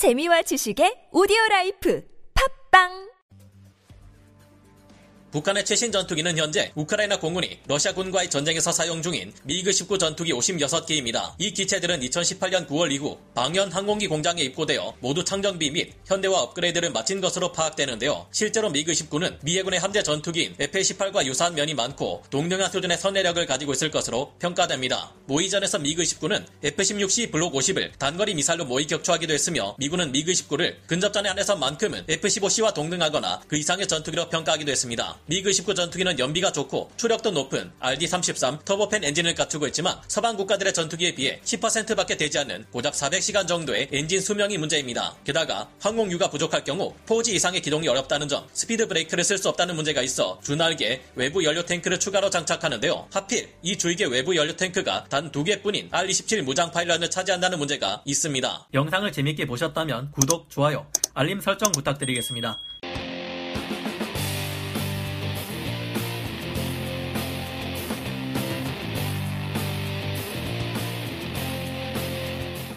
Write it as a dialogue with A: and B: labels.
A: 재미와 지식의 오디오 라이프 팟빵
B: 북한의 최신 전투기는 현재 우크라이나 공군이 러시아군과의 전쟁에서 사용 중인 미그 29 전투기 56개입니다. 이 기체들은 2018년 9월 이후 방현 항공기 공장에 입고되어 모두 창정비 및 현대화 업그레이드를 마친 것으로 파악되는데요. 실제로 미그 29는 미 해군의 함재 전투기인 F-18과 유사한 면이 많고 동등한 수준의 선회력을 가지고 있을 것으로 평가됩니다. 모의전에서 미그 29는 F-16C 블록 50을 단거리 미사일로 모의 격추하기도 했으며 미군은 미그 29를 근접전에 한해서만큼은 F-15C와 동등하거나 그 이상의 전투기로 평가하기도 했습니다. 미그 29 전투기는 연비가 좋고 추력도 높은 RD-33 터보팬 엔진을 갖추고 있지만 서방 국가들의 전투기에 비해 10%밖에 되지 않는 고작 400시간 정도의 엔진 수명이 문제입니다. 게다가 항공유가 부족할 경우 포지 이상의 기동이 어렵다는 점, 스피드 브레이크를 쓸 수 없다는 문제가 있어 주날개 외부 연료 탱크를 추가로 장착하는데요. 하필 이 주위계 외부 연료 탱크가 단두 개뿐인 R-27 무장 파일런을 차지한다는 문제가 있습니다.
C: 영상을 재밌게 보셨다면 구독, 좋아요, 알림 설정 부탁드리겠습니다.